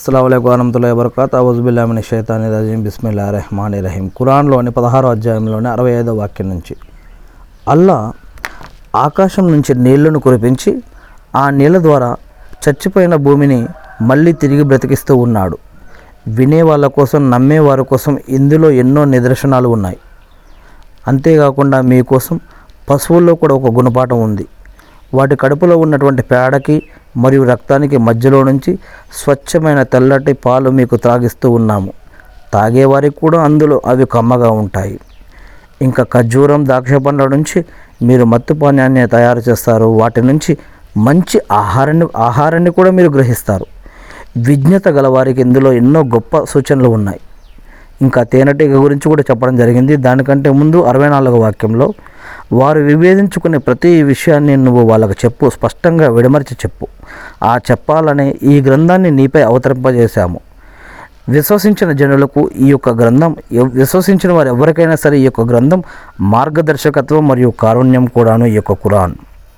అస్సలం వరహతుల్లా వబర్కాత్. అవుజుబిల్లామిని షైతాని రజీం బిస్మిల్లా రెహమాన్ రహీం ఖురాన్లోని పదహారో అధ్యాయంలోని అరవై ఐదో వాక్యం నుంచి. అల్లా ఆకాశం నుంచి నీళ్ళను కురిపించి ఆ నీళ్ళ ద్వారా చచ్చిపోయిన భూమిని మళ్ళీ తిరిగి బ్రతికిస్తూ ఉన్నాడు. వినే వాళ్ళ కోసం నమ్మే వారి కోసం ఇందులో ఎన్నో నిదర్శనాలు ఉన్నాయి. అంతేకాకుండా మీకోసం పశువుల్లో కూడా ఒక గుణపాఠం ఉంది. వాటి కడుపులో ఉన్నటువంటి పేడకి మరియు రక్తానికి మధ్యలో నుంచి స్వచ్ఛమైన తెల్లటి పాలు మీకు త్రాగిస్తూ ఉన్నాము. తాగేవారికి కూడా అందులో అవి కమ్మగా ఉంటాయి. ఇంకా ఖర్జూరం ద్రాక్ష పండ్ల నుంచి మీరు మత్తు పానీయాన్ని తయారు చేస్తారు. వాటి నుంచి మంచి ఆహారాన్ని ఆహారాన్ని కూడా మీరు గ్రహిస్తారు. విజ్ఞత గలవారికి ఇందులో ఎన్నో గొప్ప సూచనలు ఉన్నాయి. ఇంకా తేనెటీగ గురించి కూడా చెప్పడం జరిగింది. దానికంటే ముందు అరవై నాలుగు వాక్యంలో వారు విభేదించుకునే ప్రతి విషయాన్ని నువ్వు వాళ్ళకు చెప్పు స్పష్టంగా విడమర్చి చెప్పు. ఆ చెప్పాలనే ఈ గ్రంథాన్ని నీపై అవతరింపజేశాము. విశ్వసించిన జనులకు ఈ యొక్క గ్రంథం విశ్వసించిన వారు ఎవరికైనా సరే ఈ యొక్క గ్రంథం మార్గదర్శకత్వం మరియు కారుణ్యం కూడాను ఈ యొక్క కురాన్